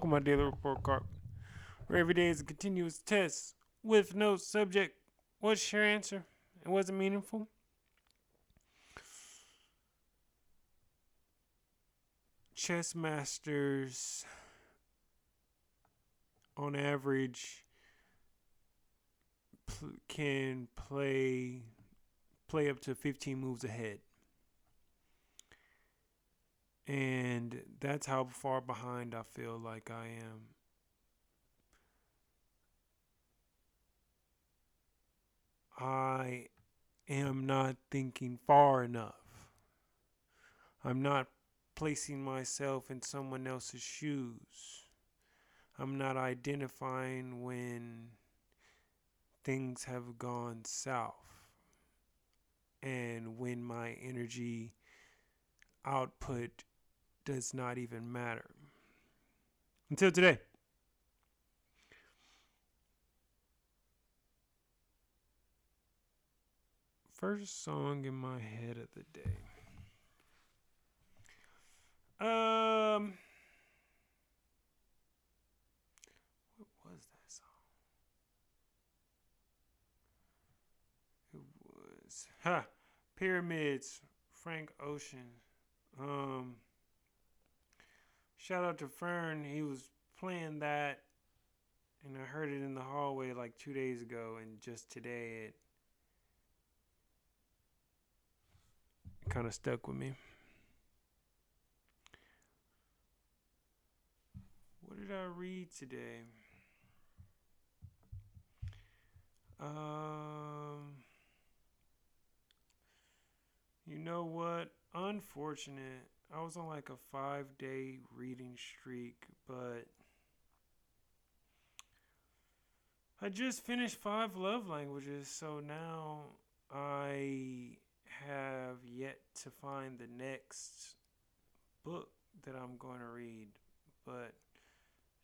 Welcome, my daily report card, where every day is a continuous test with no subject. What's your answer? It wasn't meaningful? Chess masters, on average, can play play up to 15 moves ahead. And that's how far behind I feel like I am. I am not thinking far enough. I'm not placing myself in someone else's shoes. I'm not identifying when things have gone south and when my energy output does not even matter. Until today. First song in my head of the day. Um, what was that song? It was ha Pyramids, Frank Ocean. Um, shout out to Fern. He was playing that, and I heard it in the hallway like two days ago, and just today it kind of stuck with me. What did I read today? Um, you know what? Unfortunate. I was on like a five day reading streak, but I just finished five love languages, so now I have yet to find the next book that I'm going to read. But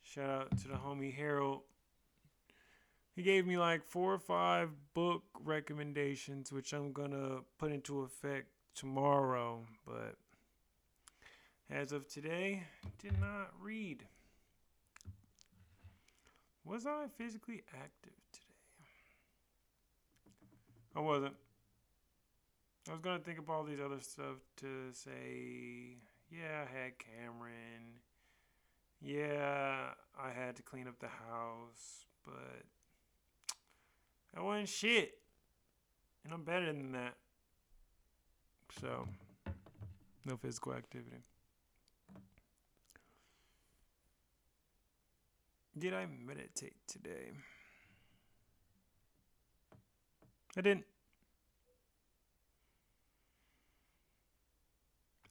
shout out to the homie Harold. He gave me like four or five book recommendations, which I'm going to put into effect tomorrow. But as of today, did not read. Was I physically active today? I wasn't. I was gonna think of all these other stuff to say. Yeah, I had Cameron. Yeah, I had to clean up the house, but that wasn't shit. And I'm better than that. So, no physical activity. Did I meditate today? I didn't.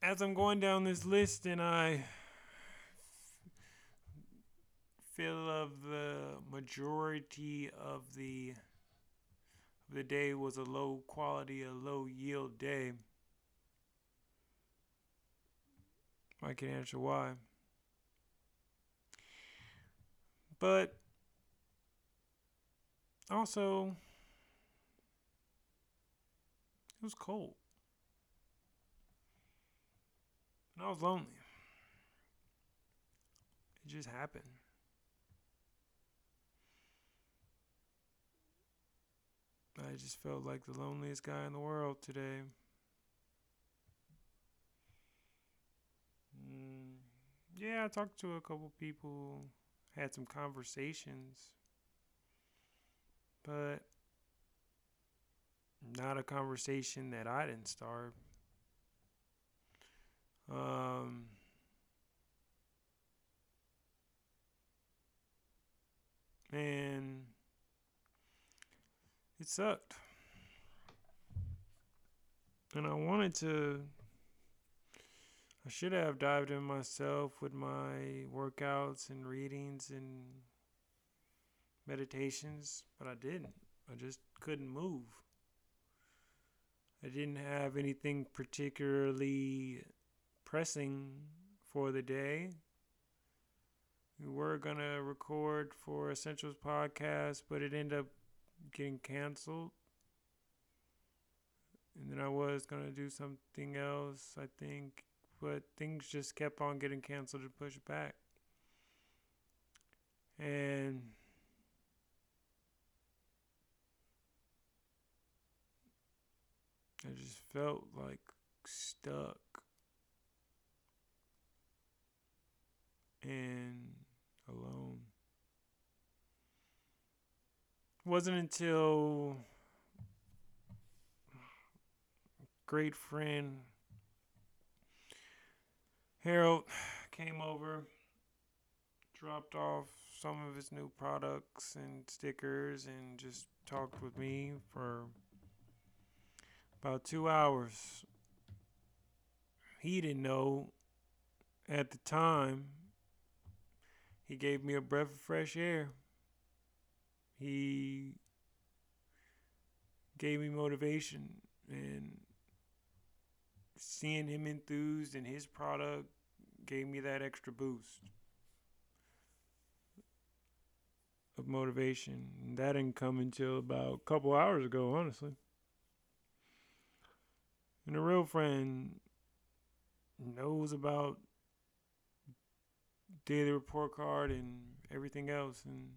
As I'm going down this list and I feel of the majority of the of the day was a low quality, a low yield day. I can answer why. But also, it was cold. And I was lonely. It just happened. I just felt like the loneliest guy in the world today. Mm, yeah, I talked to a couple people, had some conversations, but not a conversation that I didn't start. Um, and it sucked. And I wanted to, I should have dived in myself with my workouts and readings and meditations, but I didn't. I just couldn't move. I didn't have anything particularly pressing for the day. We were going to record for Essentials Podcast, but it ended up getting canceled. And then I was going to do something else, I think, but things just kept on getting canceled and pushed back. And I just felt like stuck and alone. It wasn't until a great friend Harold came over, dropped off some of his new products and stickers, and just talked with me for about two hours. He didn't know at the time. He gave me a breath of fresh air. He gave me motivation and seeing him enthused in his product gave me that extra boost of motivation. And that didn't come until about a couple hours ago, honestly. And a real friend knows about daily report card and everything else and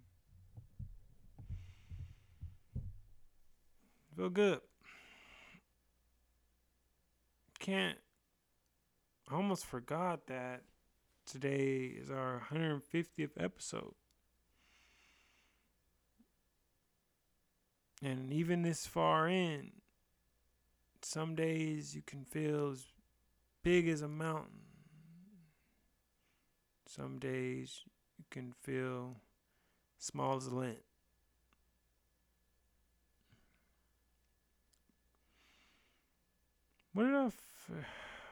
feel good. Can't I almost forgot that today is our 150th episode. And even this far in, some days you can feel as big as a mountain. Some days you can feel small as a lint. What did I, f-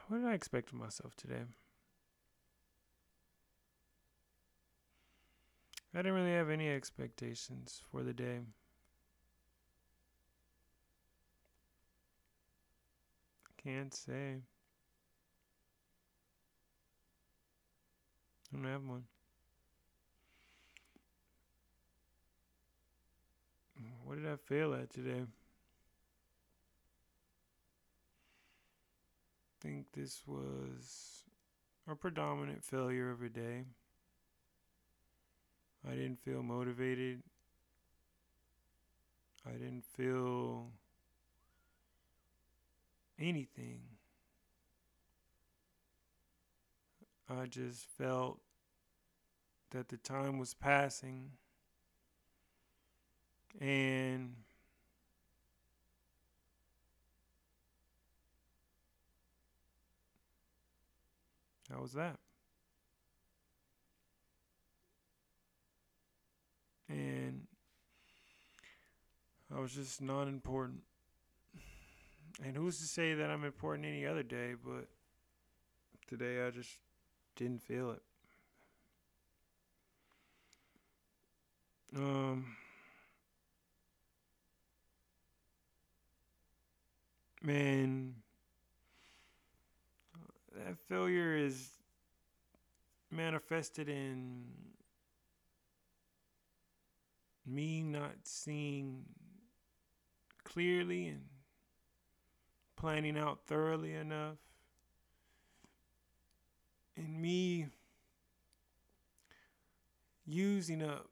what did I expect of myself today? I didn't really have any expectations for the day. Can't say. I don't have one. What did I fail at today? Think this was a predominant failure of a day. I didn't feel motivated. I didn't feel anything. I just felt that the time was passing and how was that? And I was just non important. And who's to say that I'm important any other day, but today I just didn't feel it. Um man that failure is manifested in me not seeing clearly and planning out thoroughly enough, and me using up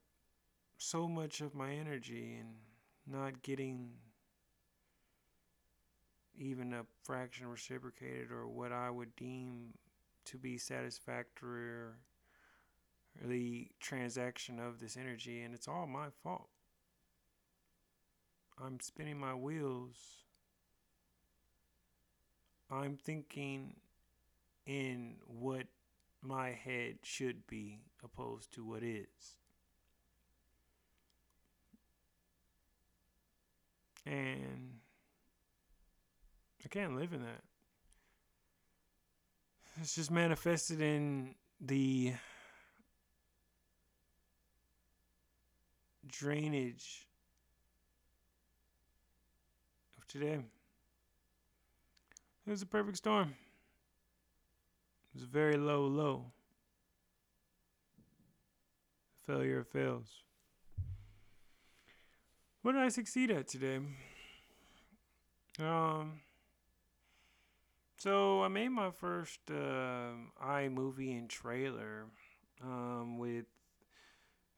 so much of my energy and not getting even a fraction reciprocated or what I would deem to be satisfactory or the transaction of this energy, and it's all my fault. I'm spinning my wheels. I'm thinking in what my head should be opposed to what is. And I can't live in that. It's just manifested in the drainage of today. It was a perfect storm. It was a very low low. Failure fails. What did I succeed at today? Um, so I made my first uh, iMovie and trailer um, with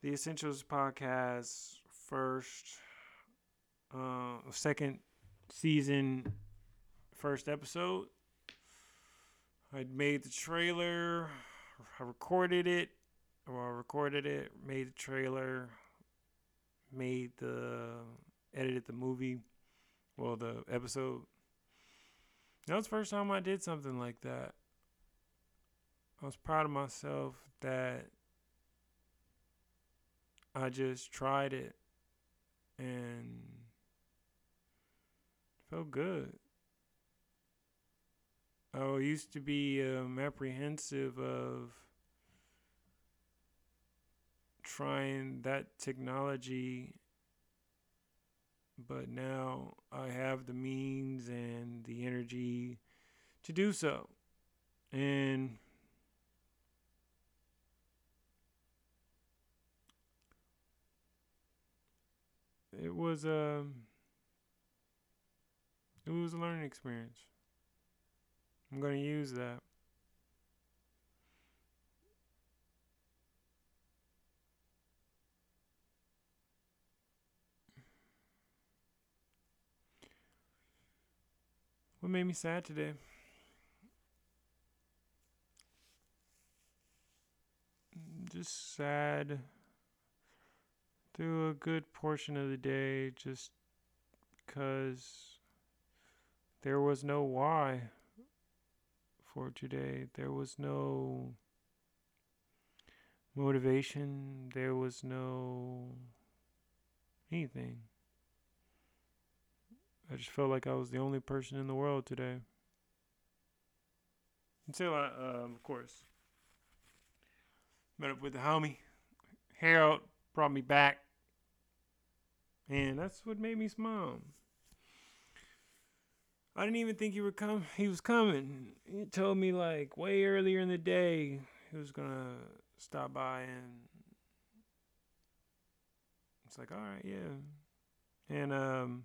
the Essentials podcast first, uh, second season, first episode. I made the trailer, I recorded it, or I recorded it, made the trailer, made the, edited the movie, well, the episode. That was the first time I did something like that. I was proud of myself that I just tried it and felt good. I used to be um, apprehensive of trying that technology, but now I have the means and the energy to do so. And it was a um, it was a learning experience. I'm going to use that. What made me sad today? Just sad through a good portion of the day just because there was no why for today. There was no motivation. There was no anything. I just felt like I was the only person in the world today. Until I, um, of course, met up with the homie. Harold brought me back. And that's what made me smile. I didn't even think he would come. He was coming. He told me like way earlier in the day he was gonna stop by, and it's like, all right, yeah. And um,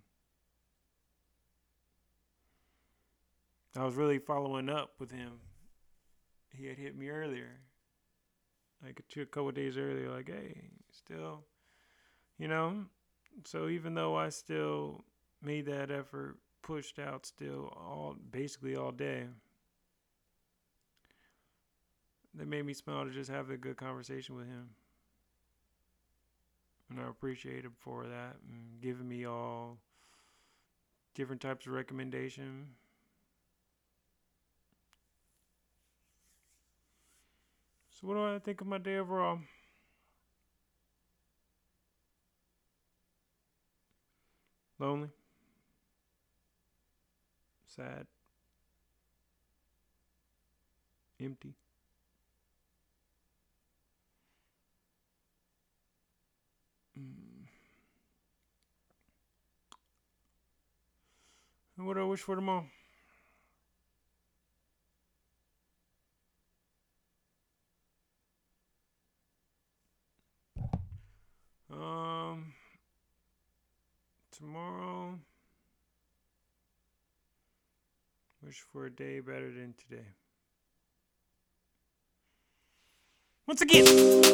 I was really following up with him. He had hit me earlier, like a, couple days earlier, like, hey, still, you know. So even though I still made that effort pushed out still all basically all day. That made me smile to just have a good conversation with him. And I appreciate him for that and giving me all different types of recommendation. So what do I think of my day overall? Lonely sad, empty. Mm. And what do I wish for tomorrow? Um, tomorrow. Wish for a day better than today. Once again.